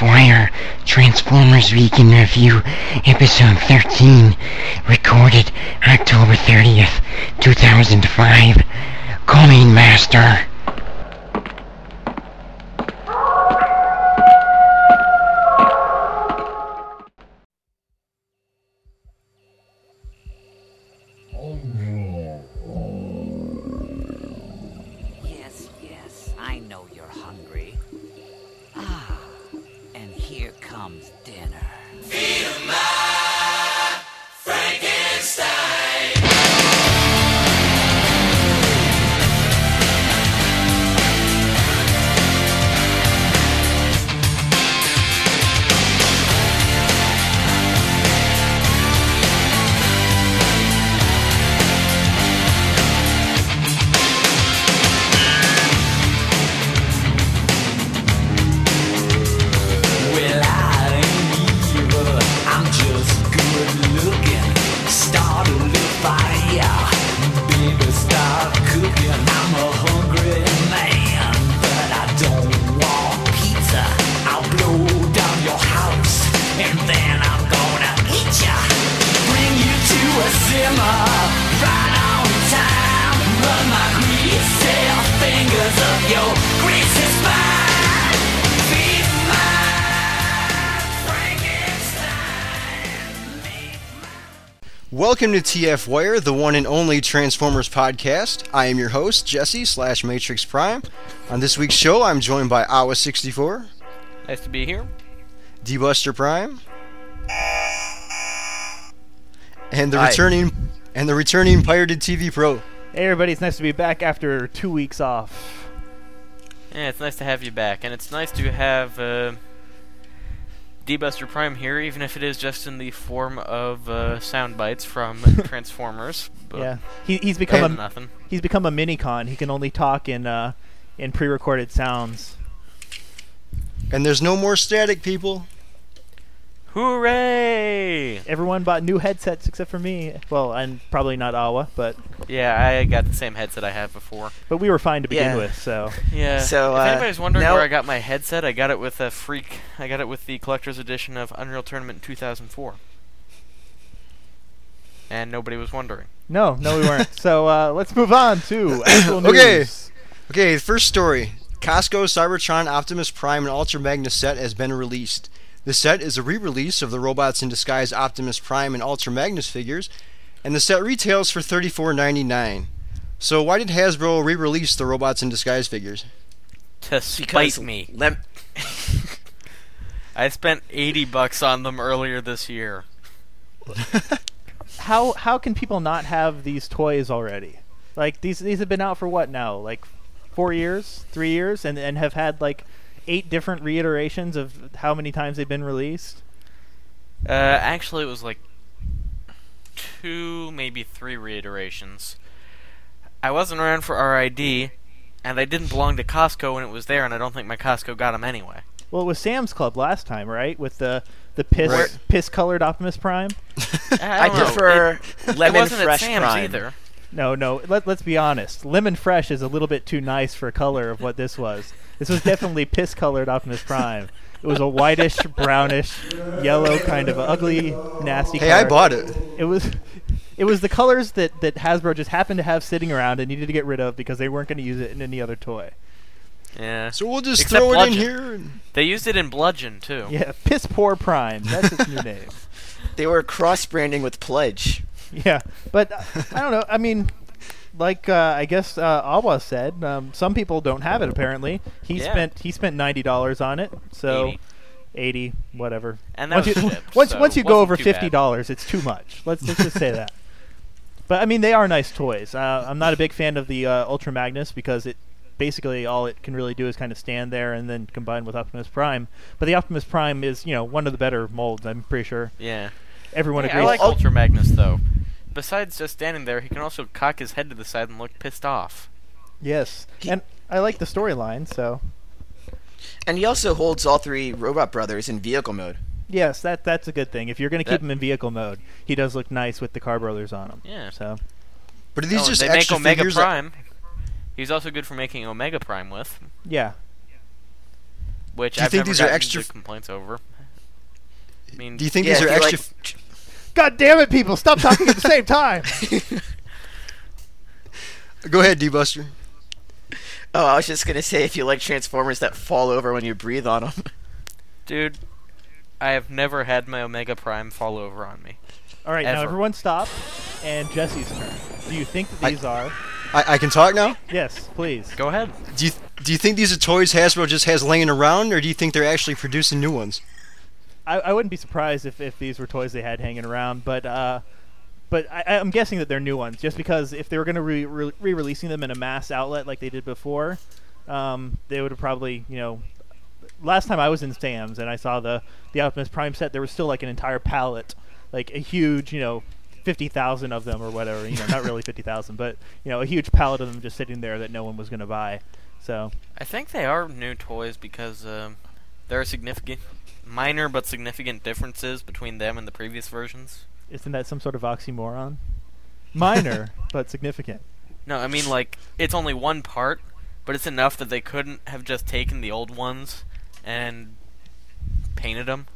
TF Wire Transformers Week in Review, Episode 13, recorded October 30th, 2005. Coming, Master. Welcome to TF Wire, the one and only Transformers podcast. I am your host, Jesse slash Matrix Prime. On this week's show, I'm joined by Awa64, Nice to be here. D-Buster Prime, and the Hi. returning and the returning Pirated TV Pro. Hey everybody, it's nice to be back after two weeks off. Yeah, it's nice to have you back, and it's nice to have uh, D-Buster Prime here, even if it is just in the form of uh, sound bites from Transformers. But yeah, he, he's become a nothing. he's become a mini con. He can only talk in uh, in pre-recorded sounds. And there's no more static, people. Hooray! Everyone bought new headsets except for me. Well, and probably not Awa, but Yeah, I got the same headset I had before. but we were fine to begin Yeah. with. So Yeah. So, if uh, anybody's wondering now- where I got my headset, I got it with a freak. I got it with the collector's edition of Unreal Tournament 2004. And nobody was wondering. no, no, we weren't. so uh, let's move on to actual news. Okay. Okay, first story. Costco Cybertron Optimus Prime and Ultra Magnus set has been released. The set is a re-release of the Robots in Disguise Optimus Prime and Ultra Magnus figures, and the set retails for $34.99. So why did Hasbro re-release the Robots in Disguise figures? To spite Because me. Lem- I spent 80 bucks on them earlier this year. How how can people not have these toys already? Like these these have been out for what now? Like four years, three years, and and have had like eight different reiterations of how many times they've been released. Uh, actually, it was like two, maybe three reiterations. I wasn't around for RID, and I didn't belong to Costco when it was there, and I don't think my Costco got them anyway. Well, it was Sam's Club last time, right? With the the piss Right. piss colored Optimus Prime. I, I don't know. prefer It, lemon it wasn't fresh at Sam's prime. either. No, no. Let, let's be honest. Lemon Fresh is a little bit too nice for color of what this was. This was definitely piss colored Optimus Prime. It was a whitish, brownish, yellow kind of ugly, nasty. Hey, I bought it. It was. It was the colors that, that Hasbro just happened to have sitting around and needed to get rid of because they weren't going to use it in any other toy. Yeah. So we'll just Except throw it in here. And... They used it in Bludgeon too. Yeah, piss poor Prime. That's its new name. they were cross branding with Pledge. Yeah, but uh, I don't know. I mean, like uh, I guess uh, Awa said, um, some people don't have it. Apparently, he Yeah. spent he spent ninety dollars on it. So 80. 80, whatever. And that once was you, shipped, once so once you go over fifty dollars, it's too much. Let's let's just say that. But I mean, they are nice toys. Uh, I'm not a big fan of the uh, Ultra Magnus because it basically all it can really do is kind of stand there and then combine with Optimus Prime. But the Optimus Prime is you know one of the better molds. I'm pretty sure Yeah. everyone Hey, I agrees. like Ultra Magnus though. Besides just standing there, he can also cock his head to the side and look pissed off. yes, and I like the storyline. So And he also holds all three Robot Brothers in vehicle mode. Yes, that that's a good thing. If you're going to keep That- him in vehicle mode, he does look nice with the car brothers on him. Yeah. So But are these Oh, just they make extra Omega figures? that- Prime. He's also good for making Omega Prime with. yeah, which Do you I've think never these are gotten extra- into complaints over. I mean, Do you think Yeah, these are if you extra? like- God damn it, people! Stop talking at the same time. Go ahead, D-Buster. Oh, I was just gonna say if you like Transformers that fall over when you breathe on them. dude, I have never had my Omega Prime fall over on me. All right, now everyone stop. And Jesse's turn. Do you think that I- these are? I, I can talk now. Yes, please. Go ahead. Do you do you think these are toys Hasbro just has laying around, or do you think they're actually producing new ones? I, I wouldn't be surprised if, if these were toys they had hanging around, but uh, but I, I'm guessing that they're new ones, just because if they were going to re- re- re-releasing them in a mass outlet like they did before, um, they would have probably you know. Last time I was in Sam's and I saw the the Optimus Prime set, there was still like an entire pallet, like a huge you know. Fifty thousand of them, or whatever. You know, not really fifty thousand, but you know, a huge pallet of them just sitting there that no one was going to buy. So, I think they are new toys because um, there are significant, minor but significant differences between them and the previous versions. isn't that some sort of oxymoron? Minor, but significant. No, I mean like it's only one part, but it's enough that they couldn't have just taken the old ones and painted them.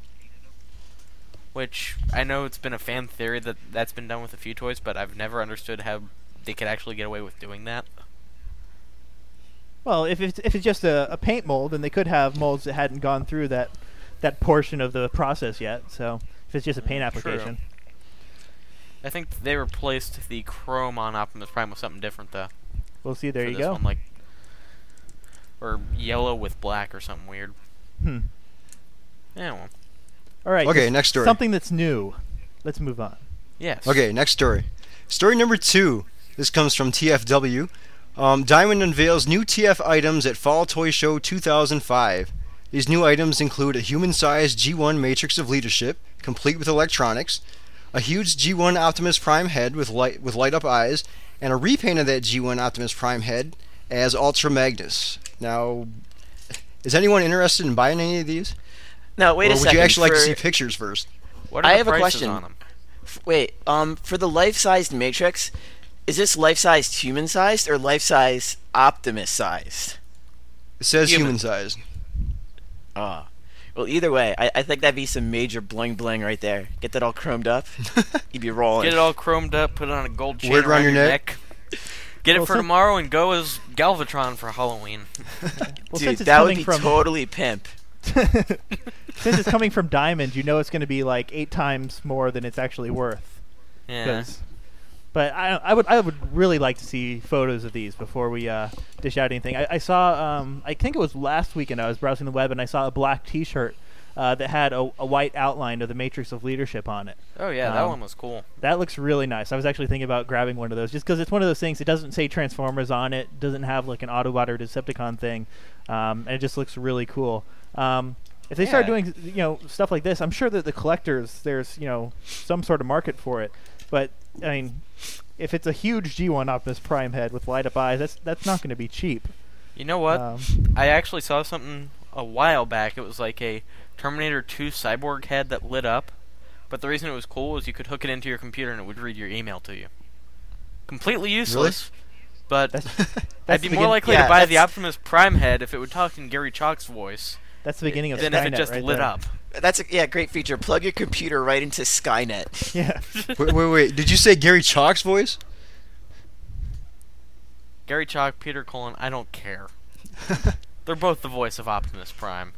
Which I know it's been a fan theory that that's been done with a few toys, but I've never understood how they could actually get away with doing that. Well, if it's if it's just a, a paint mold, then they could have molds that hadn't gone through that that portion of the process yet. So if it's just a paint Mm, true. application, I think they replaced the chrome on Optimus Prime with something different though. we'll see. There for you this go. One, like or yellow with black or something weird. Hmm. Yeah, well, All right. Okay, next story. Something that's new. Let's move on. yes. Okay, next story. Story number two. This comes from TFW. Um, Diamond unveils new TF items at Fall Toy Show 2005. These new items include a human-sized G1 Matrix of Leadership, complete with electronics, a huge G1 Optimus Prime head with light with light-up eyes, and a repaint of that G1 Optimus Prime head as Ultra Magnus. Now, is anyone interested in buying any of these? Now wait or a would second. you actually like to see pictures first? What are I the have a prices question. on them? f- Wait, um, for the life-sized Matrix, is this life-sized human-sized or life-sized Optimus-sized? It says Human. human-sized. Ah. Well, either way, I, I think that'd be some major bling bling right there. Get that all chromed up, you'd be rolling. Get it all chromed up, put it on a gold chain Wear it around, around your your neck. Get Well, it for some- tomorrow and go as Galvatron for Halloween. Well, Dude, since it's that would coming be from totally pimp. since it's coming from Diamond, you know it's going to be like eight times more than it's actually worth. Yeah. 'Cause- But I, I would I would really like to see photos of these before we uh, dish out anything. I, I saw um, I think it was last weekend I was browsing the web and I saw a black T-shirt uh, that had a, a white outline of the Matrix of Leadership on it. Oh yeah, that Um, one was cool. That looks really nice. I was actually thinking about grabbing one of those just because it's one of those things. It doesn't say Transformers on it. Doesn't have like an Autobot or Decepticon thing, um, and it just looks really cool. Um, if they start doing you know stuff like this, I'm sure that the collectors there's you know some sort of market for it. But I mean, if it's a huge G1 Optimus Prime head with light up eyes, that's that's not going to be cheap. You know what? Um, I actually saw something a while back. It was like a Terminator 2 cyborg head that lit up. But the reason it was cool was you could hook it into your computer and it would read your email to you. Completely useless. But that's I'd be more begin- likely yeah, to buy the Optimus Prime head if it would talk in Gary Chalk's voice that's the beginning of than if it just right lit there. up. That's a yeah, great feature. Plug your computer right into Skynet. Yeah. wait, wait, wait. Did you say Gary Chalk's voice? Gary Chalk, Peter Cullen, I don't care. They're both the voice of Optimus Prime.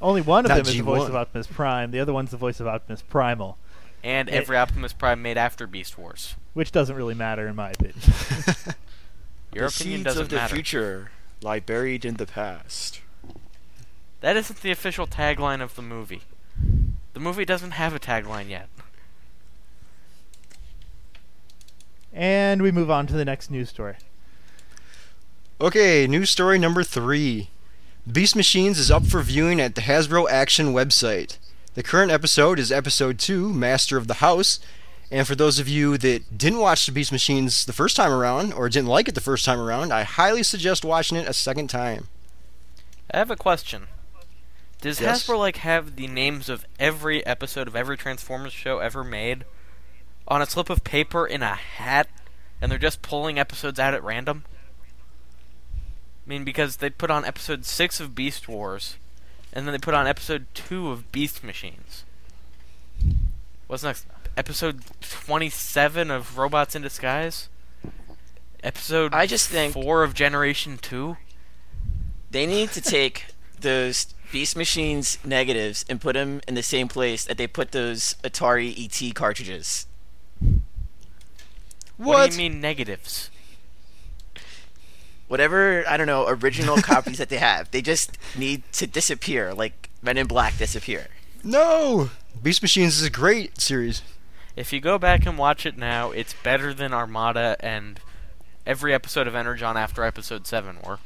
Only one of Not them is the voice of Optimus Prime. The other one's the voice of Optimus Primal, And It- every Optimus Prime made after Beast Wars. which doesn't really matter in my opinion. Your the opinion doesn't matter. The seeds of the matter. future lie buried in the past. That isn't the official tagline of the movie. The movie doesn't have a tagline yet. and we move on to the next news story. Okay, news story number three. Beast Machines is up for viewing at the Hasbro Action website. The current episode is episode 2, Master of the House. And for those of you that didn't watch the Beast Machines the first time around, or didn't like it the first time around, I highly suggest watching it a second time. I have a question. Does Yes? Hasbro like have the names of every episode of every Transformers show ever made on a slip of paper in a hat, and they're just pulling episodes out at random? I mean, because they put on episode six of Beast Wars, and then they put on episode two of Beast Machines. What's next? Episode twenty-seven of Robots in Disguise. Episode I just think- four of Generation Two. They need to take those Beast Machines negatives and put them in the same place that they put those Atari ET cartridges. What, do you mean negatives? Whatever, I don't know, original copies that they have, they just need to disappear, like Men in Black disappear. No! Beast Machines is a great series. If you go back and watch it now, it's better than Armada and every episode of Energon after episode seven were.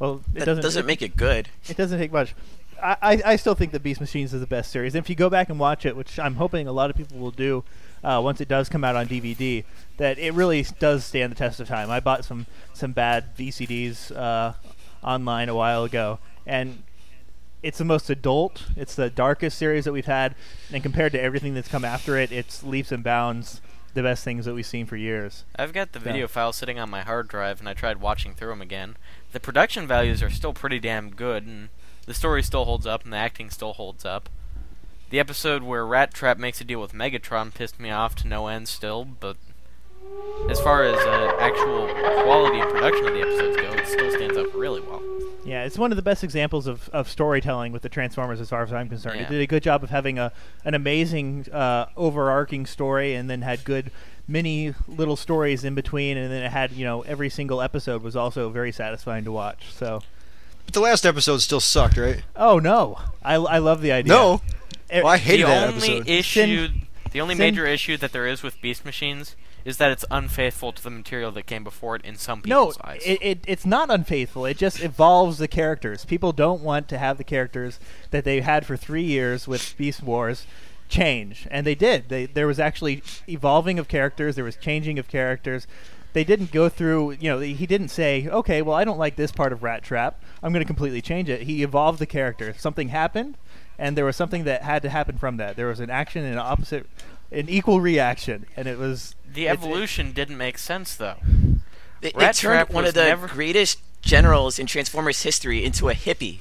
Well, it That doesn't, doesn't, make it good. It doesn't take much. I, I, I still think that Beast Machines is the best series. And if you go back and watch it, which I'm hoping a lot of people will do uh, once it does come out on DVD, that it really does stand the test of time. I bought some some bad VCDs uh, online a while ago, and it's the most adult. It's the darkest series that we've had, and compared to everything that's come after it, it's leaps and bounds the best things that we've seen for years. I've got the Yeah. video file sitting on my hard drive, and I tried watching through them again. The production values are still pretty damn good, and the story still holds up, and the acting still holds up. The episode where Rat Trap makes a deal with Megatron pissed me off to no end still, but as far as uh, actual quality and production of the episodes go, it still stands up really well. Yeah, it's one of the best examples of, of storytelling with the Transformers, as far as I'm concerned. Yeah. It did a good job of having a an amazing uh, overarching story, and then had good many little stories in between, and then it had you know every single episode was also very satisfying to watch. So, But the last episode still sucked, right? oh no, I, I love the idea. No. Eh, Well, I hated the that only episode. issue, the only Sin- major issue that there is with Beast Machines is that it's unfaithful to the material that came before it in some No, people's eyes. it, it, it's not unfaithful. It just evolves the characters. People don't want to have the characters that they had for three years with Beast Wars change, and they did. They, there was actually evolving of characters. There was changing of characters. They didn't go through. You know, he didn't say, "Okay, well, I don't like this part of Rat Trap. I'm going to completely change it." He evolved the character. Something happened, and there was something that had to happen from that. There was an action and an opposite, an equal reaction, and it was the it's- it- evolution didn't make sense though. They, they Rat turned Trap one of the never- greatest generals in Transformers history into a hippie.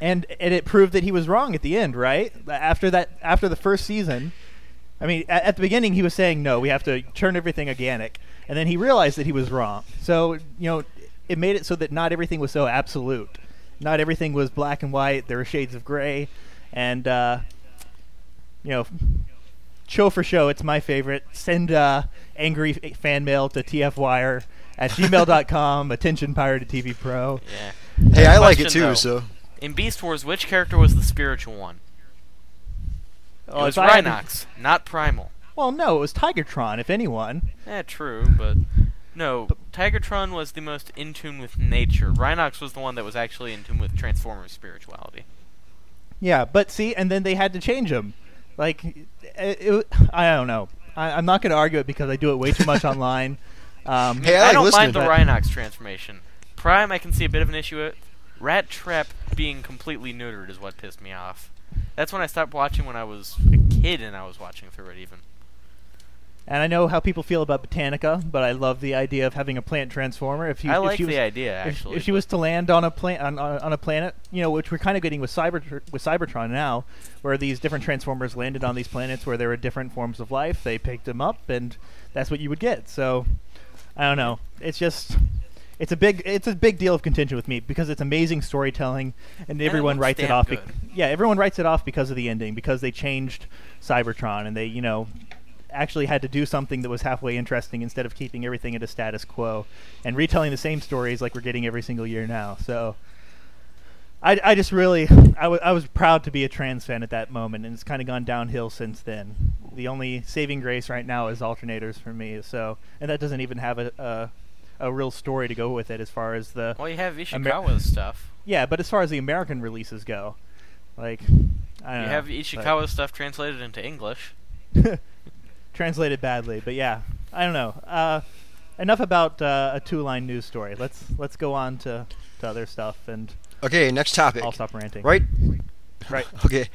And and it proved that he was wrong at the end, right? After that, after the first season, I mean, at, at the beginning he was saying no, we have to turn everything organic, and then he realized that he was wrong. So you know, it made it so that not everything was so absolute. Not everything was black and white. There were shades of gray, and uh, you know, show for show, it's my favorite. Send uh, angry fan mail to tfwire at gmail.com. Attention Pirated TV Pro. Yeah. Hey, I like it too, though. so. In Beast Wars, which character was the spiritual one? Oh, it was if I had Rhinox, not Primal. Well, no, it was Tigertron, if anyone. Eh, true, but no. Tigertron was the most in tune with nature. Rhinox was the one that was actually in tune with Transformers spirituality. Yeah, but see, and then they had to change him. Like, it, it, I don't know. I, I'm not going to argue it because I do it way too much online. Um, Hey, I I don't mind the but- Rhinox transformation. Prime, I can see a bit of an issue with. Rat Trap being completely neutered is what pissed me off. That's when I stopped watching when I was a kid and I was watching through it even. and I know how people feel about Botanica, but I love the idea of having a plant transformer. If, you, I if like she was, the idea actually. If, she was to land on a plant on, on, on a planet, you know, which we're kind of getting with Cyber with Cybertron now, where these different transformers landed on these planets where there were different forms of life, they picked them up, and that's what you would get. So, I don't know. It's just. It's a big it's a big deal of contention with me because it's amazing storytelling and everyone looks writes it off. good. yeah, everyone writes it off because of the ending because they changed Cybertron and they you know actually had to do something that was halfway interesting instead of keeping everything at a status quo and retelling the same stories like we're getting every single year now. So I, I just really I wa- I was proud to be a trans fan at that moment and it's kind of gone downhill since then. The only saving grace right now is alternators for me. So and that doesn't even have a a, a real story to go with it as far as the well, you have Amer- Ishikawa's stuff. yeah, but as far as the American releases go, like I don't You know, have but- Ishikawa's stuff translated into English. translated badly, but yeah, I don't know. Uh, enough about uh, a two-line news story. Let's let's go on to, to other stuff, and Okay, next topic. I'll stop ranting. Right? Right. Okay.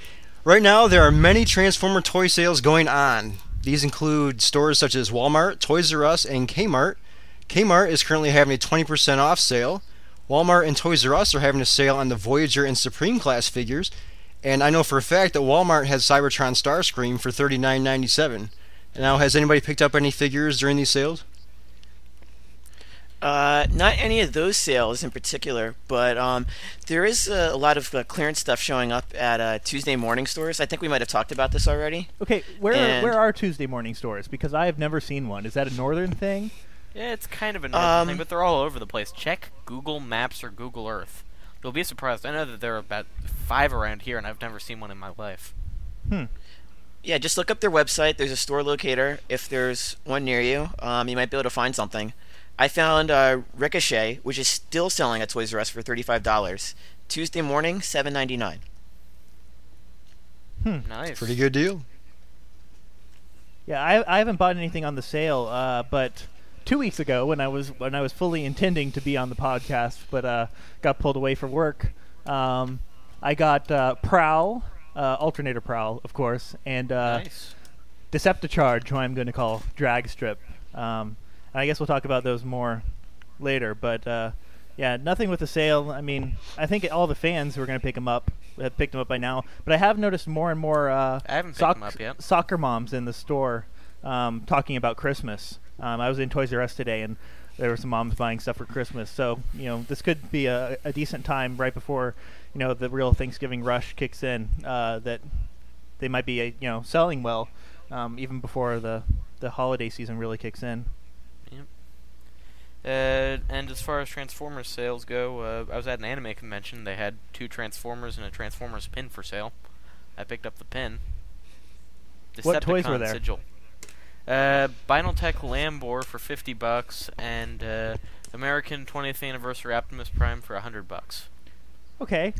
Right now, there are many Transformer toy sales going on. These include stores such as Walmart, Toys R Us, and Kmart. Kmart is currently having a 20% off sale. Walmart and Toys R Us are having a sale on the Voyager and Supreme class figures, and I know for a fact that Walmart has Cybertron Starscream for $39.97. Now, has anybody picked up any figures during these sales? Uh, not any of those sales in particular, but um, there is uh, a lot of uh, clearance stuff showing up at uh, Tuesday morning stores. I think we might have talked about this already. Okay, where And- where are Tuesday morning stores? Because I have never seen one. Is that a northern thing? Yeah, it's kind of a normal Um, thing, but they're all over the place. Check Google Maps or Google Earth. You'll be surprised. I know that there are about five around here, and I've never seen one in my life. Hmm. Yeah, just look up their website. There's a store locator. If there's one near you, um, you might be able to find something. I found uh, Ricochet, which is still selling at Toys R Us for thirty-five dollars. Tuesday morning, seven ninety-nine. Hmm. Nice. Pretty good deal. Yeah, I, I haven't bought anything on the sale, uh, but two weeks ago when I was when I was fully intending to be on the podcast, but uh, got pulled away for work, um, I got uh, Prowl, uh, Alternator Prowl, of course, and uh, nice. Decepticharge, who I'm going to call Drag Strip. Um, and I guess we'll talk about those more later, but uh, yeah, nothing with the sale. I mean, I think all the fans who are going to pick them up have picked them up by now, but I have noticed more and more uh, I haven't picked soc- up yet. soccer moms in the store um, talking about Christmas. Um, I was in Toys R Us today, and there were some moms buying stuff for Christmas. So you know, this could be a, a decent time right before you know the real Thanksgiving rush kicks in. Uh, that they might be uh, you know selling well um, even before the the holiday season really kicks in. Uh, and as far as Transformers sales go, uh, I was at an anime convention. They had two Transformers and a Transformers pin for sale. I picked up the pin. What toys were there? Sigil. Uh, Binaltech Lambor for fifty bucks, and uh, American 20th Anniversary Optimus Prime for hundred bucks. Okay,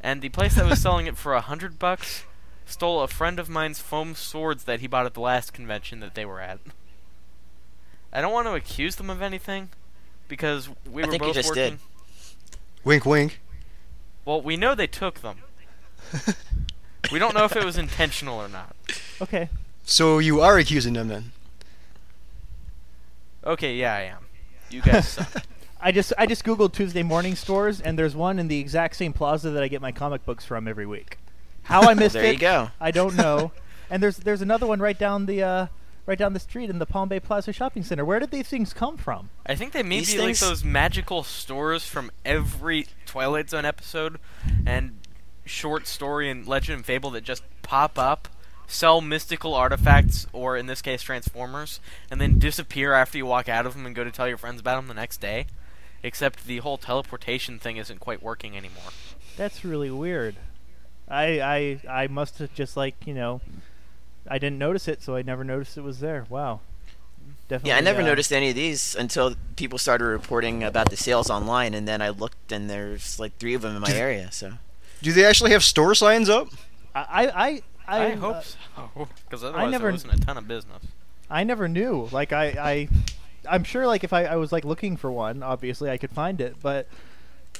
And the place that was selling it for a hundred bucks stole a friend of mine's foam swords that he bought at the last convention that they were at. I don't want to accuse them of anything because we I were think you both just working. did. Wink, wink. Well, we know they took them. we don't know if it was intentional or not. okay. So you are accusing them then? Okay, yeah, I am. You guys suck. I just I just googled Tuesday morning stores, and there's one in the exact same plaza that I get my comic books from every week. How I missed there it, you go. I don't know. and there's there's another one right down the uh, right down the street in the Palm Bay Plaza Shopping Center. Where did these things come from? I think they may These be like those magical stores from every Twilight Zone episode and short story and legend and fable that just pop up, sell mystical artifacts, or in this case, Transformers, and then disappear after you walk out of them and go to tell your friends about them the next day. Except the whole teleportation thing isn't quite working anymore. That's really weird. I I I must have just like you know, I didn't notice it, so I never noticed it was there. Wow. Definitely. Yeah, I never uh, noticed any of these until people started reporting about the sales online, and then I looked, and there's like three of them in my area. So Do they actually have store signs up? I I I, I, I hope uh, so, because otherwise never- there wasn't a ton of business. I never knew. Like I, I I'm sure like if I, I was like looking for one, obviously I could find it, but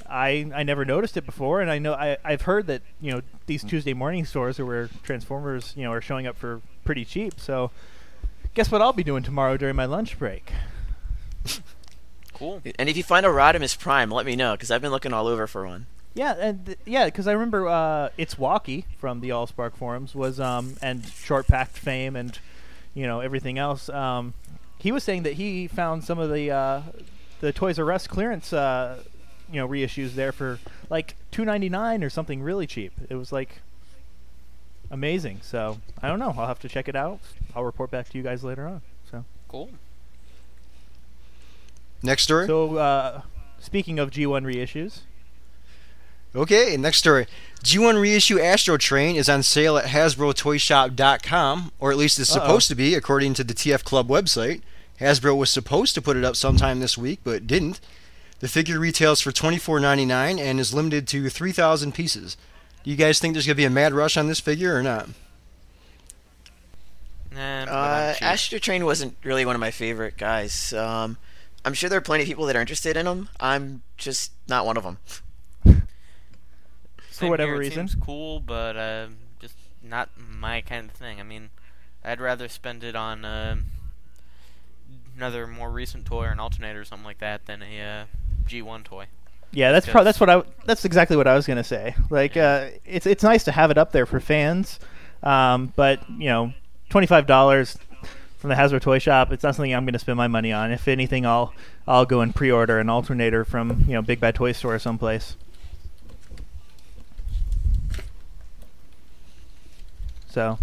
I I never noticed it before and I know I I've heard that, you know, these Tuesday morning stores are where Transformers, you know, are showing up for pretty cheap. So guess what I'll be doing tomorrow during my lunch break? Cool. And if you find a Rodimus Prime, let me know because I've been looking all over for one. Yeah, and th- yeah, because I remember uh, it's Walky from the Allspark forums was um and Shortpacked fame and you know everything else. Um, he was saying that he found some of the uh, the Toys R Us clearance uh, you know reissues there for like two ninety nine or something really cheap. It was like amazing. So I don't know. I'll have to check it out. I'll report back to you guys later on. So Cool. Next story. so uh, speaking of G one reissues. Okay, next story. G1 reissue Astro Train is on sale at HasbroToyShop.com, or at least it's Uh-oh. supposed to be, according to the TF Club website. Hasbro was supposed to put it up sometime this week, but didn't. The figure retails for $24.99 and is limited to 3,000 pieces. Do you guys think there's going to be a mad rush on this figure or not? Nah, Uh. Astro Train wasn't really one of my favorite guys. Um, I'm sure there are plenty of people that are interested in him. I'm just not one of them. Same whatever here, it reason. seems cool, but uh, just not my kind of thing. I mean, I'd rather spend it on uh, another more recent toy or an alternator or something like that than a uh, G1 toy. Yeah, that's pro- that's what I that's exactly what I was gonna say. Like, uh, it's it's nice to have it up there for fans, um, but you know, twenty five dollars from the Hasbro Toy Shop. It's not something I'm gonna spend my money on. If anything, I'll I'll go and pre order an alternator from you know Big Bad Toy Store or someplace. So,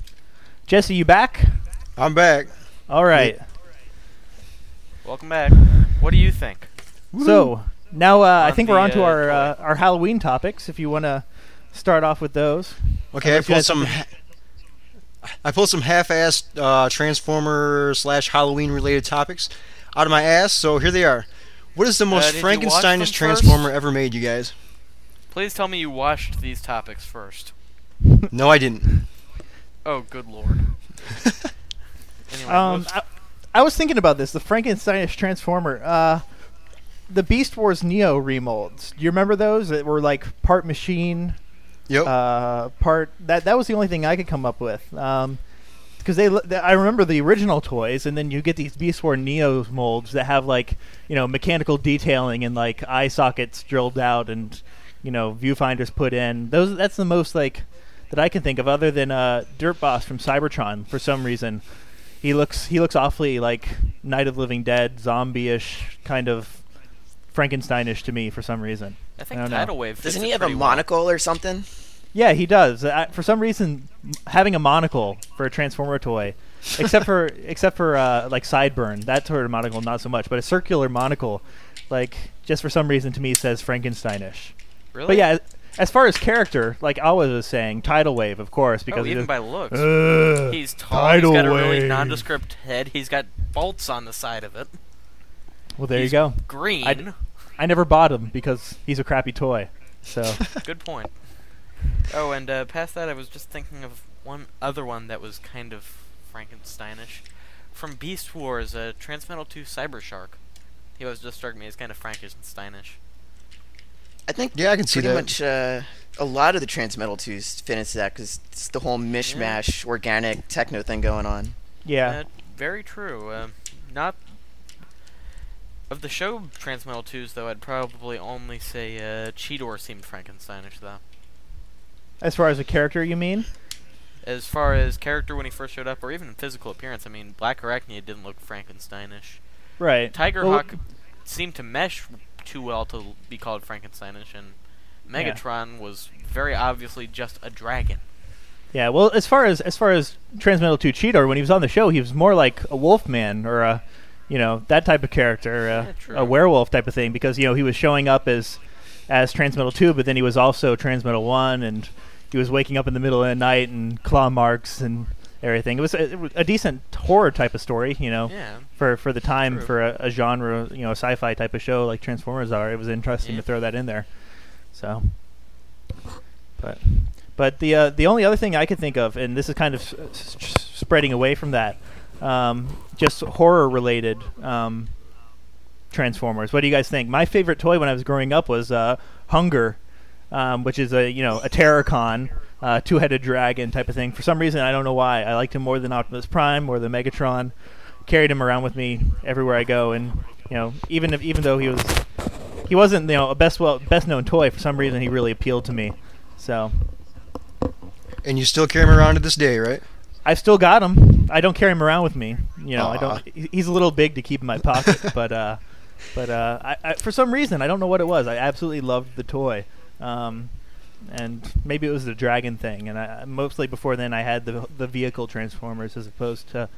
Jesse, you back? I'm back. All right. Welcome back. What do you think? So now uh, I think the, we're on to uh, our uh, our Halloween topics. If you want to start off with those. Okay, I Unless pulled some. Ha- I pulled some half-assed uh, Transformer slash Halloween related topics out of my ass. So here they are. What is the most did Frankensteinish them first? Transformer ever made, you guys? Please tell me you watched these topics first. No, I didn't. Oh, good lord. anyway, Um, I, I was thinking about this. The Frankensteinish Transformer. Uh, the Beast Wars Neo remolds. Do you remember those that were like part machine, Yep. uh, part that that was the only thing I could come up with. Um, because they, I remember the original toys, and then you get these Beast Wars Neo molds that have like you know mechanical detailing and like eye sockets drilled out and you know viewfinders put in. Those that's the most like that I can think of, other than uh, Dirt Boss from Cybertron. For some reason, he looks he looks awfully like Night of Living Dead, zombie-ish kind of Frankensteinish to me for some reason. I think don't. Tidal Wave. Doesn't he have a pretty well. monocle or something? Yeah, he does. Uh, for some reason, having a monocle for a Transformer toy, except for except for uh, like Sideburn, that sort of monocle not so much, but a circular monocle, like just for some reason to me says Frankensteinish. Really? But yeah, as far as character, like Awa was saying, Tidal Wave, of course, because oh, even does- by looks. Ugh, he's tall. Tidal he's got a really nondescript head. He's got bolts on the side of it. Well, there he's you go. Green. I- I never bought him because he's a crappy toy. So Good point. Oh, and uh, past that, I was just thinking of one other one that was kind of Frankensteinish. From Beast Wars, uh, Transmetal 2 Cyber Shark. He always just struck me as kind of Frankensteinish. I think Yeah, I can see pretty that. much uh, a lot of the Transmetal 2s fit into that because it's the whole mishmash organic techno thing going on. yeah, Uh, very true. Uh, not of the show Transmetal 2s, though. I'd probably only say uh, Cheetor seemed Frankensteinish, though. as far as a character, you mean? As far as character when he first showed up, or even physical appearance, I mean, Black Arachnia didn't look Frankensteinish. Right. Tiger Well, Hawk seemed to mesh too well to be called Frankensteinish, and Megatron was very obviously just a dragon. Yeah, well, as far as as far as Transmetal 2 Cheetor, when he was on the show, he was more like a Wolfman or a, you know, that type of character, Yeah, uh, a werewolf type of thing, because you know he was showing up as as Transmetal 2, but then he was also Transmetal 1, and he was waking up in the middle of the night and claw marks and everything. It was a, a decent horror type of story, you know, Yeah. for for the time True. for a, a genre, you know, sci-fi type of show like Transformers are. It was interesting Yeah. to throw that in there. So, but but the uh, the only other thing I could think of, and this is kind of s- s- spreading away from that, um, just horror related um, Transformers. What do you guys think? My favorite toy when I was growing up was uh, Hun-Gurrr, um, which is a you know a Terrorcon. Uh, two-headed dragon type of thing. For some reason, I don't know why. I liked him more than Optimus Prime, or the Megatron. Carried him around with me everywhere I go, and you know, even if even though he was he wasn't you know a best well best known toy, for some reason he really appealed to me. So And you still carry him around to this day, right? I've still got him. I don't carry him around with me. You know, I don't. He's a little big to keep in my pocket, but uh, but uh, I, I, for some reason I don't know what it was. I absolutely loved the toy, um, and maybe it was the dragon thing. And I, mostly before then I had the the vehicle transformers as opposed to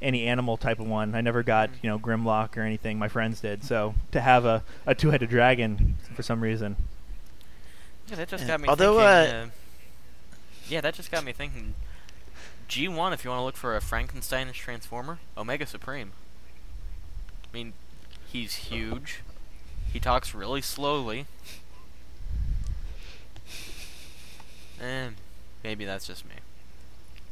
any animal type of one. I never got you know Grimlock or anything. My friends did. So to have a, a two headed dragon for some reason. Yeah, that just got me Although, thinking. uh, Uh, yeah, that just got me thinking. G1, if you want to look for a Frankensteinish transformer, Omega Supreme. I mean, he's huge. He talks really slowly. And maybe that's just me.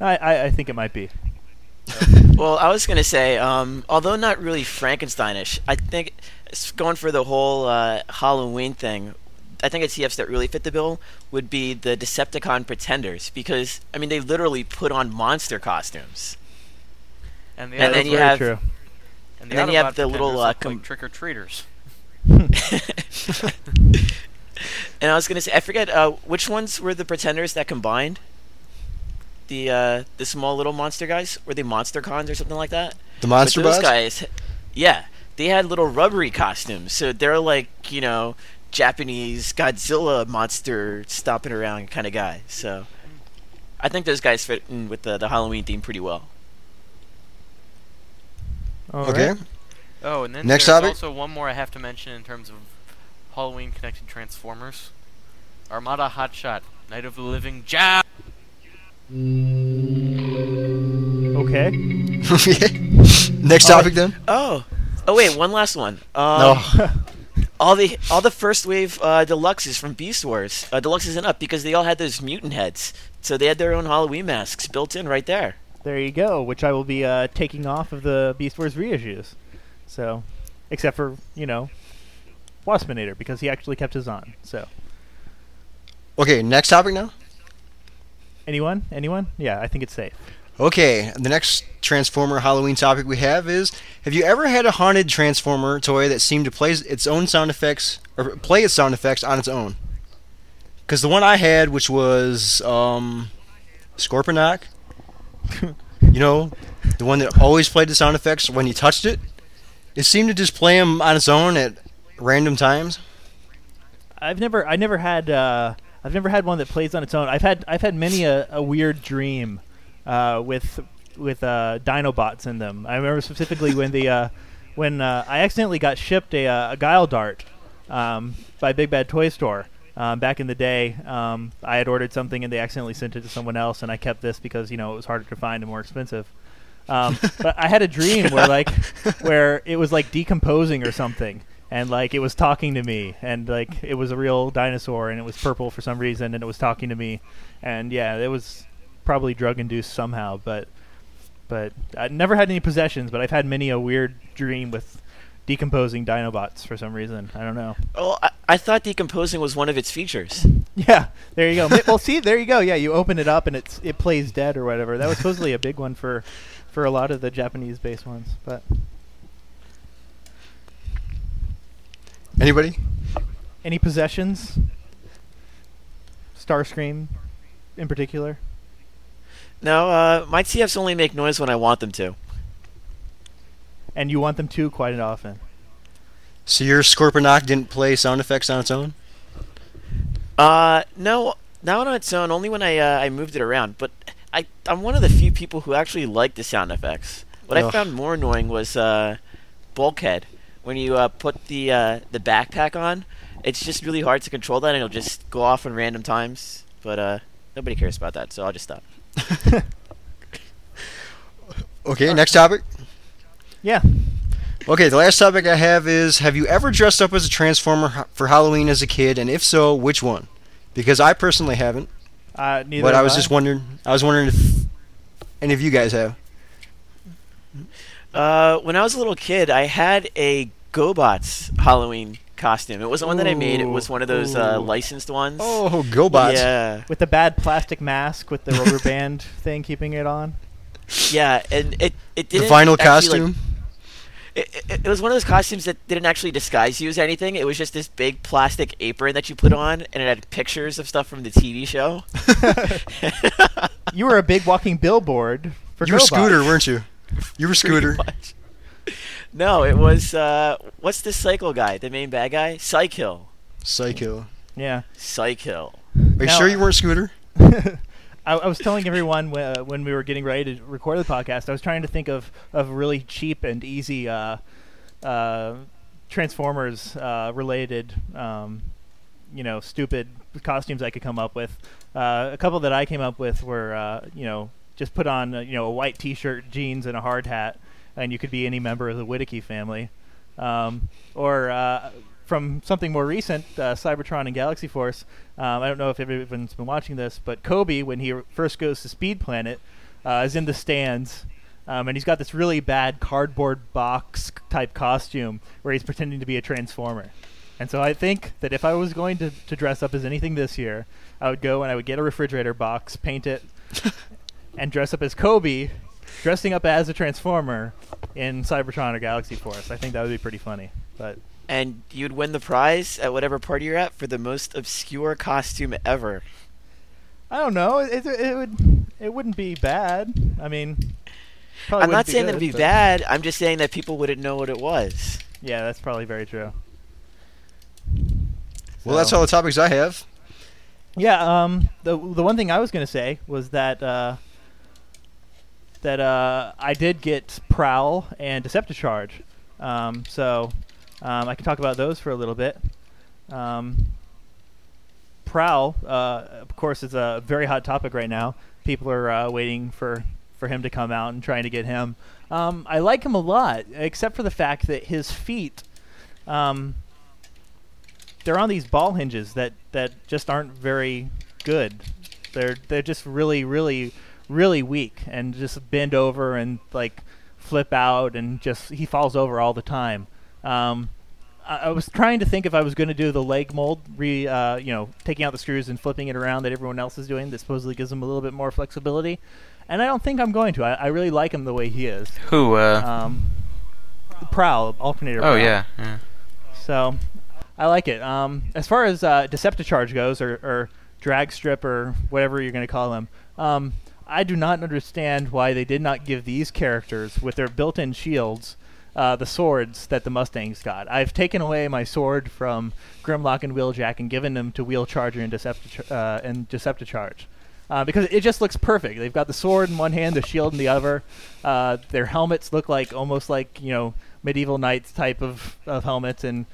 I, I, I think it might be. Well, I was gonna say, um, although not really Frankensteinish, I think going for the whole uh, Halloween thing, I think a TFs that really fit the bill would be the Decepticon Pretenders because I mean they literally put on monster costumes. And the And then you have- true. and and then you have the little, uh, com- like trick or treaters. And I was gonna say, I forget uh, which ones were the pretenders that combined. The uh, the small little monster guys were they monster cons or something like that? The monster but those bots? guys, yeah, they had little rubbery costumes, so they're like you know Japanese Godzilla monster stomping around kind of guy. So I think those guys fit in with the the Halloween theme pretty well. All Okay. right. Oh, and then Next there's topic? also one more I have to mention in terms of Halloween connected Transformers. Armada Hotshot, Night of the Living Ja. Okay. Next topic then? Oh, oh wait, one last one. Um, No. all the all the first wave uh, deluxes from Beast Wars, uh, deluxes and up, because they all had those mutant heads, so they had their own Halloween masks built in right there. There you go. Which I will be uh, taking off of the Beast Wars reissues. So, except for you know, Waspinator because he actually kept his on. So, Okay, next topic now? anyone? Anyone? Yeah, I think it's safe. Okay, the next Transformer Halloween topic we have is Have you ever had a haunted Transformer toy that seemed to play its own sound effects, or play its sound effects on its own? Because the one I had, which was um, Scorponok, you know, the one that always played the sound effects when you touched it, it seemed to just play them on its own at random times. I've never, I never had, uh, I've never had one that plays on its own. I've had, I've had many a, a weird dream uh, with with uh, Dinobots in them. I remember specifically when the uh, when uh, I accidentally got shipped a, uh, a Guile Dart um, by Big Bad Toy Store. Um, back in the day, um, I had ordered something and they accidentally sent it to someone else, and I kept this because you know it was harder to find and more expensive. Um, but I had a dream where like where it was like decomposing or something, and like it was talking to me, and like it was a real dinosaur, and it was purple for some reason, and it was talking to me, and yeah, it was probably drug induced somehow, but but I never had any possessions, but I've had many a weird dream with decomposing Dinobots for some reason. I don't know. Oh, I, I thought decomposing was one of its features. Yeah, there you go. Well, see, there you go. Yeah, you open it up and it's it plays dead or whatever. That was supposedly a big one for for a lot of the Japanese based ones, but Anybody? any possessions? Starscream, in particular. No, uh, my TFs only make noise when I want them to. and you want them to quite often. So your Scorponok didn't play sound effects on its own? Uh, no, not on its own. Only when I uh, I moved it around. But I I'm one of the few people who actually like the sound effects. What I found more annoying was uh, bulkhead. When you uh, put the uh, the backpack on, it's just really hard to control that, and it'll just go off in random times. But uh, nobody cares about that, so I'll just stop. Okay, next topic. Yeah. Okay, the last topic I have is Have you ever dressed up as a Transformer for Halloween as a kid, and if so, which one? Because I personally haven't, Uh, neither but I have was just wondering. I was wondering if any of you guys have. Uh, when I was a little kid, I had a GoBots Halloween costume. It wasn't one that I made. It was one of those uh, licensed ones. Oh, GoBots! Yeah, with the bad plastic mask with the rubber band thing keeping it on. yeah, and it it the didn't vinyl actually, like, costume. It, it, it was one of those costumes that didn't actually disguise you as anything. It was just this big plastic apron that you put on, and it had pictures of stuff from the TV show. You were a big walking billboard for you were Scooter, weren't you? You were Scooter. Much. No, it was uh, what's the cycle guy? The main bad guy? Cy-Kill. Psycho. Yeah. Cy-Kill. Are you Now- sure you weren't Scooter? I, I was telling everyone wh- uh, when we were getting ready to record the podcast, I was trying to think of, of really cheap and easy uh, uh, Transformers uh, related, um, you know, stupid costumes I could come up with. Uh, a couple that I came up with were, uh, you know, just put on uh, you know a white T-shirt, jeans, and a hard hat, and you could be any member of the Witwicky family. Um, or uh, from something more recent, uh, Cybertron and Galaxy Force. Um, I don't know if everyone's been watching this, but Coby, when he first goes to Speed Planet, uh, is in the stands, um, and he's got this really bad cardboard box type costume where he's pretending to be a transformer. And so I think that if I was going to, to dress up as anything this year, I would go and I would get a refrigerator box, paint it, and dress up as Coby, dressing up as a transformer in Cybertron or Galaxy Force. I think that would be pretty funny. But and you'd win the prize at whatever party you're at for the most obscure costume ever. I don't know. It, it, it would it wouldn't be bad. I mean, I'm not saying good, it'd be but- bad. I'm just saying that people wouldn't know what it was. Yeah, that's probably very true. Well, that's all the topics I have. Yeah, um, the the one thing I was gonna say was that uh, that uh, I did get Prowl and Decepticharge, um, so um, I can talk about those for a little bit. Um, Prowl, uh, of course, is a very hot topic right now. People are uh, waiting for for him to come out and trying to get him. Um, I like him a lot, except for the fact that his feet. Um, they're on these ball hinges that, that just aren't very good. They're they're just really really really weak and just bend over and like flip out and just he falls over all the time. Um, I, I was trying to think if I was going to do the leg mold, re uh, you know taking out the screws and flipping it around that everyone else is doing. That supposedly gives him a little bit more flexibility, and I don't think I'm going to. I, I really like him the way he is. Who? Uh, Um, Prowl alternator. oh Prowl. yeah, yeah. So I like it. Um, as far as uh, Decepticharge goes, or, or drag strip, or whatever you're going to call them, um, I do not understand why they did not give these characters with their built-in shields uh, the swords that the Mustangs got. I've taken away my sword from Grimlock and Wheeljack and given them to Wheelcharger and, Deceptic- uh, and Decepticharge. Uh, because it just looks perfect. They've got the sword in one hand, the shield in the other. Uh, their helmets look like almost like you know medieval knights type of, of helmets, and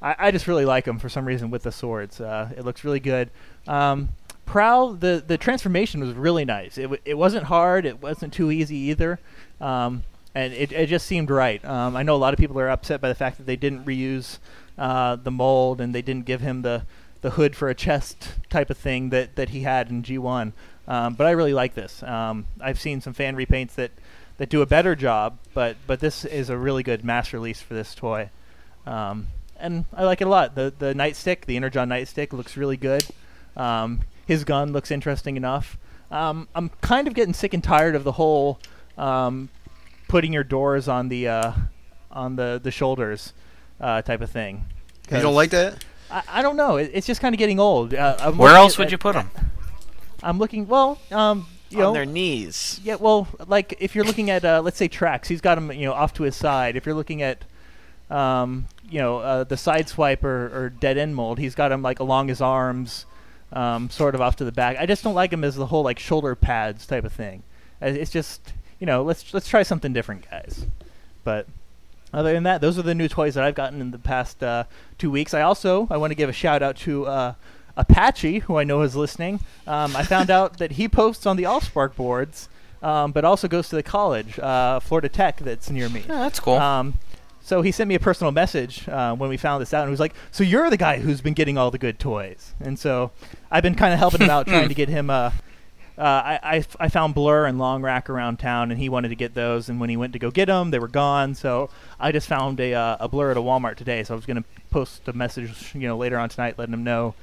I, I just really like them for some reason with the swords. Uh, it looks really good. Um, Prowl, the the transformation was really nice. It it wasn't hard. It wasn't too easy either. Um, and it, it just seemed right. Um, I know a lot of people are upset by the fact that they didn't reuse uh, the mold and they didn't give him the, the hood for a chest type of thing that, that he had in G1. Um, but I really like this. Um, I've seen some fan repaints that, that do a better job, but, but this is a really good mass release for this toy. Um, and I like it a lot. The the nightstick, the Energon nightstick, looks really good. Um, his gun looks interesting enough. Um, I'm kind of getting sick and tired of the whole um, putting your doors on the uh, on the the shoulders uh, type of thing. You don't like that? I, I don't know. It, it's just kind of getting old. Uh, Where else at- would you put them? I'm looking. Well, um, you on know, their knees. yeah, well, like if you're looking at uh, let's say tracks, he's got them you know, off to his side. If you're looking at, um, you know, uh, the side swipe or, or dead end mold, he's got him like along his arms, um, sort of off to the back. I just don't like him as the whole like shoulder pads type of thing. Uh, It's just, you know, let's let's try something different, guys. But other than that, those are the new toys that I've gotten in the past uh, two weeks. I also I want to give a shout out to uh, Apache, who I know is listening. Um, I found out that he posts on the AllSpark boards, um, but also goes to the college, uh, Florida Tech, that's near me. That's cool. Um, so he sent me a personal message uh, when we found this out, and he was like, "So you're the guy who's been getting all the good toys." And so I've been kind of helping him out, trying to get him. Uh, uh, I, I I found Blur and Long Rack around town, and he wanted to get those. And when he went to go get them, they were gone. So I just found a uh, a Blur at a Walmart today. So I was gonna post a message, you know, later on tonight, letting him know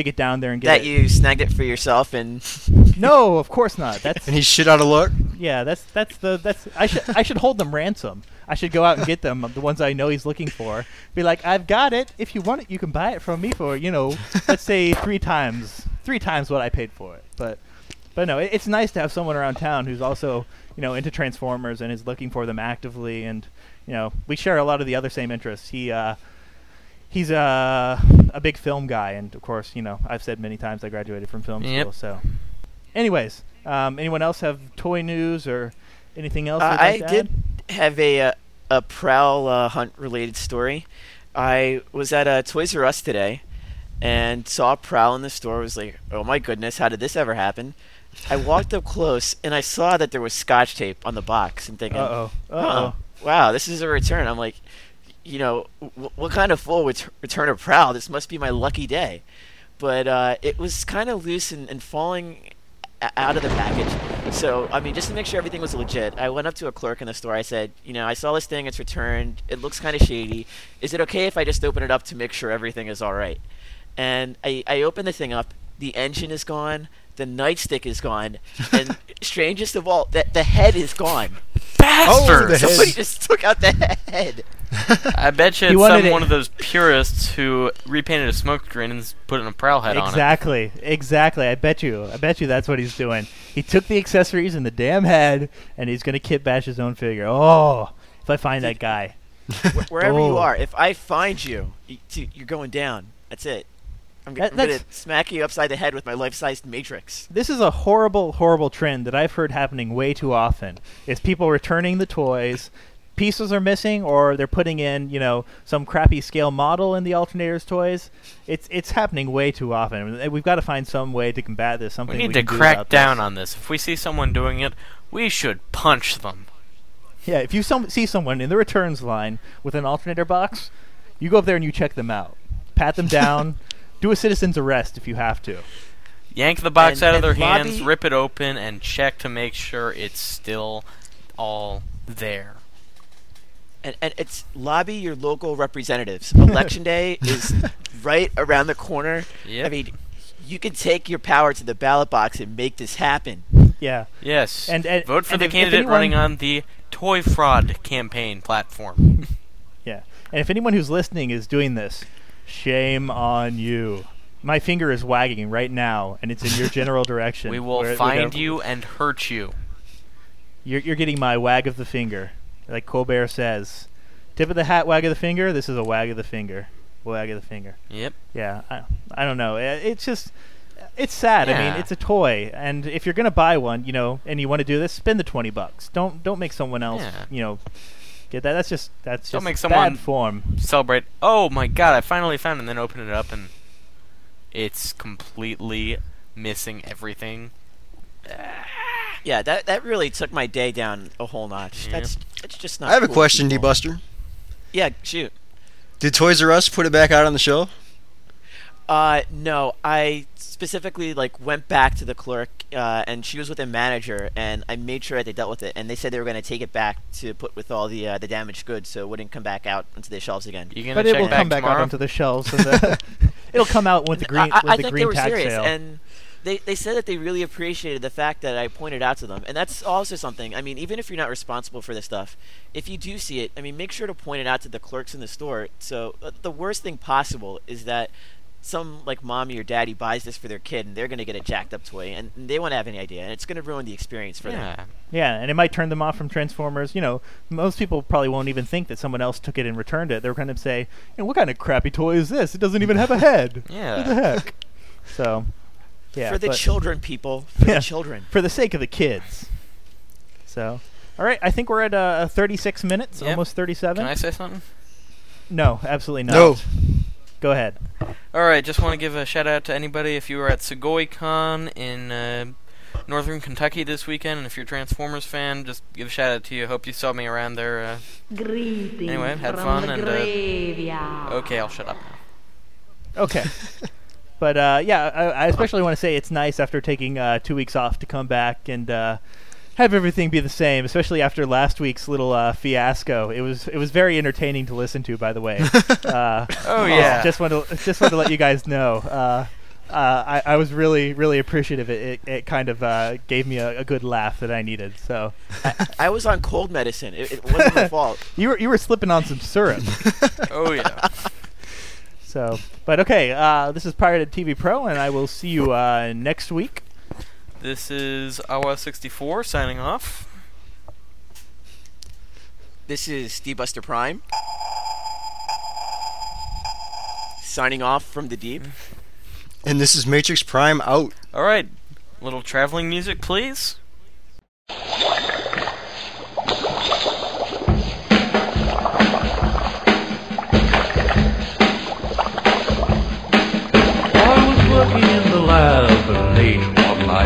to get down there and get That it. you snagged it for yourself and no, of course not. That's And he's shit out of luck. yeah, that's that's the that's I should I should hold them ransom. I should go out and get them, the ones I know he's looking for. Be like, I've got it. If you want it, you can buy it from me for you know, let's say three times three times what I paid for it. But but no, it, it's nice to have someone around town who's also you know into Transformers and is looking for them actively. And you know, we share a lot of the other same interests. He uh, he's a a big film guy, and of course, you know, I've said many times I graduated from film Yep. school. So, anyways, um, anyone else have toy news or anything else? Uh, I did add? have a uh, a prowl uh, hunt related story. I was at uh, Toys R Us today and saw Prowl in the store. Was like, oh my goodness, how did this ever happen? I walked up close and I saw that there was Scotch tape on the box, and thinking, Uh-oh. "Huh, Uh-oh. wow, this is a return. I'm like, you know, what kind of full ret- return a Prowl? This must be my lucky day. But uh, it was kind of loose and, and falling out of the package. So, I mean, just to make sure everything was legit, I went up to a clerk in the store. I said, you know, I saw this thing, it's returned. It looks kind of shady. Is it okay if I just open it up to make sure everything is all right? And I, I opened the thing up. The engine is gone. The nightstick is gone. And strangest of all, that the head is gone. bastard! Oh, the head. Somebody just took out the head. I bet you He it's some it- one of those purists who repainted a smoke screen and s- put a prowl head on it. Exactly, exactly. I bet you. I bet you that's what he's doing. He took the accessories and the damn head, and he's gonna kit bash his own figure. Oh, if I find that guy. Wh- Wherever you Oh. are, if I find you, you t- you're going down. That's it. I'm, That- I'm gonna smack you upside the head with my life-sized matrix. This is a horrible, horrible trend that I've heard happening way too often. Is people returning the toys, pieces are missing, or they're putting in, you know, some crappy scale model in the alternators toys. It's it's happening way too often. We've got to find some way to combat this. Something We need can to crack about down this. on this. If we see someone doing it, we should punch them. Yeah, if you some, see someone in the returns line with an alternator box, you go up there and you check them out, pat them down, do a citizen's arrest if you have to. Yank the box And- out of their and hands, rip it open, and check to make sure it's still all there. And, and it's lobby your local representatives. Election day is right around the corner. Yep. I mean, you can take your power to the ballot box and make this happen. Yeah, Yes. And- and- vote for and the if- if candidate anyone- running on the toy fraud campaign platform. yeah. And if anyone who's listening is doing this, shame on you. My finger is wagging right now, and it's in your general direction. we will we're find you and hurt you. You're, you're getting my wag of the finger, like Colbert says. Tip of the hat, wag of the finger. This is a wag of the finger. Wag of the finger. Yep. Yeah, I, I don't know. Uh, It's just, it's sad. I Yeah. mean, it's a toy, and if you're gonna buy one, you know, and you want to do this, spend the twenty bucks. Don't don't make someone else, Yeah. you know, get that. That's just that's Don't just make someone- bad form. Celebrate. Oh my god, I finally found it, and then open it up, and it's completely missing everything. Yeah, that that really took my day down a whole notch. Yeah. That's that's just not. I have a cool, question, D. Buster. Yeah, shoot. Did Toys R Us put it back out on the show? Uh, no, I specifically like went back to the clerk, uh, and she was with a manager, and I made sure that they dealt with it, and they said they were going to take it back to put with all the uh, the damaged goods, so it wouldn't come back out onto the shelves again. You gonna But it check will back come back tomorrow? out onto the shelves, and the it'll come out with the green I, I, with I the think green they were serious, sale. and they they said that they really appreciated the fact that I pointed out to them, and that's also something. I mean, even if you're not responsible for this stuff, if you do see it, I mean, make sure to point it out to the clerks in the store. So uh, the worst thing possible is that some like mommy or daddy buys this for their kid, and they're going to get a jacked up toy, and they won't have any idea, and it's going to ruin the experience for them. Yeah. Yeah, and it might turn them off from Transformers. You know, most people probably won't even think that someone else took it and returned it. They're going to say, you know, "What kind of crappy toy is this? It doesn't even have a head. Yeah. What the heck?" So, yeah, for the but- children, people, for Yeah. the children. for the sake of the kids. So, all right, I think we're at uh, 36 minutes, Yep. almost 37. Can I say something? No, absolutely not. No. Go ahead. All right, just want to give a shout out to anybody if you were at SegoyCon in uh, Northern Kentucky this weekend, and if you're a Transformers fan, just give a shout out to you. Hope you saw me around there. Uh, Greetings Anyway, had from fun the and, uh, okay, I'll shut up now. Okay. but uh, yeah, I, I especially want to say it's nice after taking uh, two weeks off to come back and uh, have everything be the same, especially after last week's little uh, fiasco. It was it was very entertaining to listen to, by the way. uh, Oh, yeah. Just want to just want to let you guys know. Uh, uh, I, I was really, really appreciative. It, it, it kind of uh, gave me a, a good laugh that I needed. So I, I was on cold medicine. It, it wasn't my fault. you were you were slipping on some syrup. Oh yeah. So, but okay, uh, this is Pirated TV Pro, and I will see you uh, next week. This is Awa64 signing off. This is Steve Buster Prime. Signing off from the deep. And this is Matrix Prime out. All right, little traveling music, please. I was working in the lab late one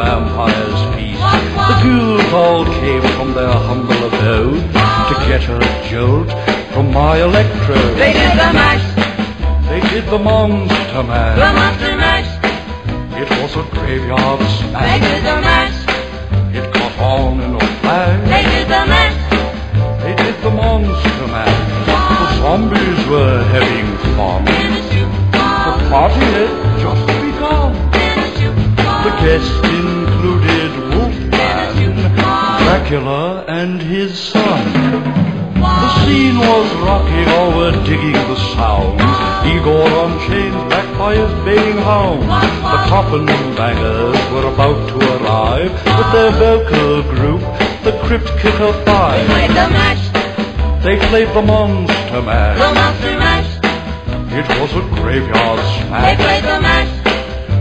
vampires feast. The ghouls all came from their humble abode to get a jolt from my electrode. They did the mash, They did the monster mash. the monster mash. It was a graveyard smash. They did the mash, It caught on in a flash. they did the mash. They did the monster mash. The zombies were having fun. The party had The guests included Wolfman, Dracula, and his son. The scene was rocking, all were digging the sounds. Igor on chains, backed by his baying hounds. The coffin bangers were about to arrive with their vocal group, the Crypt Kicker Five. They played the mash, They played the Monster the monster mash. It was a graveyard They smash. played the mash,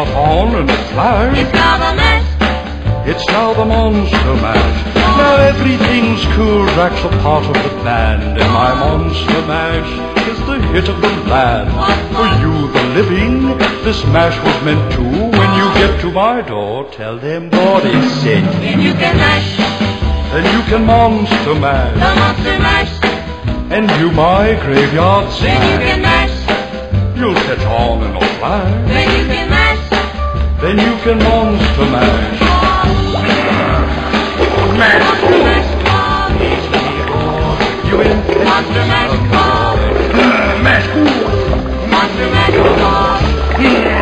It's caught on in a flash. it's now the mash. It's now the Monster Mash. Now everything's cool. Drac's a part of the band, and my Monster Mash is the hit of the land. For you, the living, this mash was meant to. When you get to my door, tell them what is said. Then you can mash, Then you can Monster mash. the monster mash. and you my graveyard Then you can mash, You'll catch on in a flash. then you can mash then you can monster mash. Mash! You in? Monster mash! Mash! Monster mash!